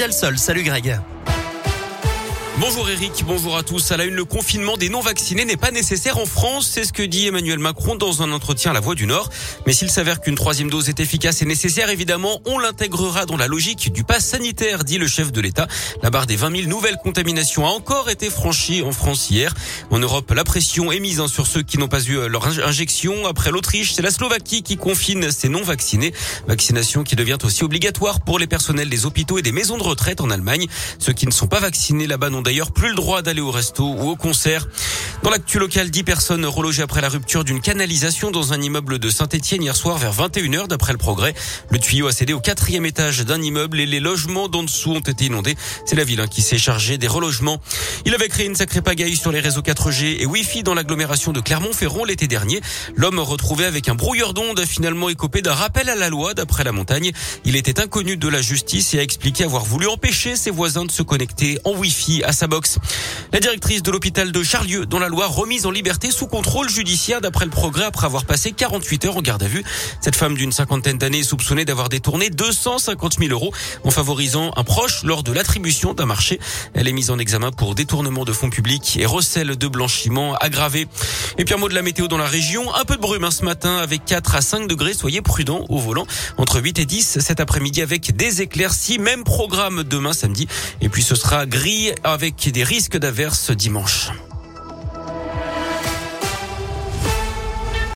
Salut Greg. Bonjour Eric, bonjour à tous. À la une, le confinement des non-vaccinés n'est pas nécessaire en France. C'est ce que dit Emmanuel Macron dans un entretien à la Voix du Nord. Mais s'il s'avère qu'une troisième dose est efficace et nécessaire, évidemment, on l'intégrera dans la logique du pass sanitaire, dit le chef de l'État. La barre des 20 000 nouvelles contaminations a encore été franchie en France hier. En Europe, la pression est mise hein, sur ceux qui n'ont pas eu leur injection. Après l'Autriche, c'est la Slovaquie qui confine ses non-vaccinés. Vaccination qui devient aussi obligatoire pour les personnels des hôpitaux et des maisons de retraite en Allemagne. Ceux qui ne sont pas vaccinés là-bas n'ont d'ailleurs plus le droit d'aller au resto ou au concert. Dans l'actu local, 10 personnes relogées après la rupture d'une canalisation dans un immeuble de Saint-Etienne hier soir vers 21h d'après le progrès. Le tuyau a cédé au quatrième étage d'un immeuble et les logements d'en dessous ont été inondés. C'est la ville hein, qui s'est chargée des relogements. Il avait créé une sacrée pagaille sur les réseaux 4G et Wi-Fi dans l'agglomération de Clermont-Ferrand l'été dernier. L'homme retrouvé avec un brouilleur d'ondes a finalement écopé d'un rappel à la loi d'après la montagne. Il était inconnu de la justice et a expliqué avoir voulu empêcher ses voisins de se connecter en Wi-Fi à sa box. La directrice de l'hôpital de Charlieu, dont la loi remise en liberté sous contrôle judiciaire d'après le progrès après avoir passé 48 heures en garde à vue. Cette femme d'une cinquantaine d'années est soupçonnée d'avoir détourné 250 000 euros en favorisant un proche lors de l'attribution d'un marché. Elle est mise en examen pour détournement de fonds publics et recel de blanchiment aggravé. Et puis un mot de la météo dans la région. Un peu de brume hein, ce matin avec 4 à 5 degrés. Soyez prudents au volant. Entre 8 et 10 cet après-midi avec des éclaircies. Même programme demain samedi. Et puis ce sera gris des risques d'averses dimanche.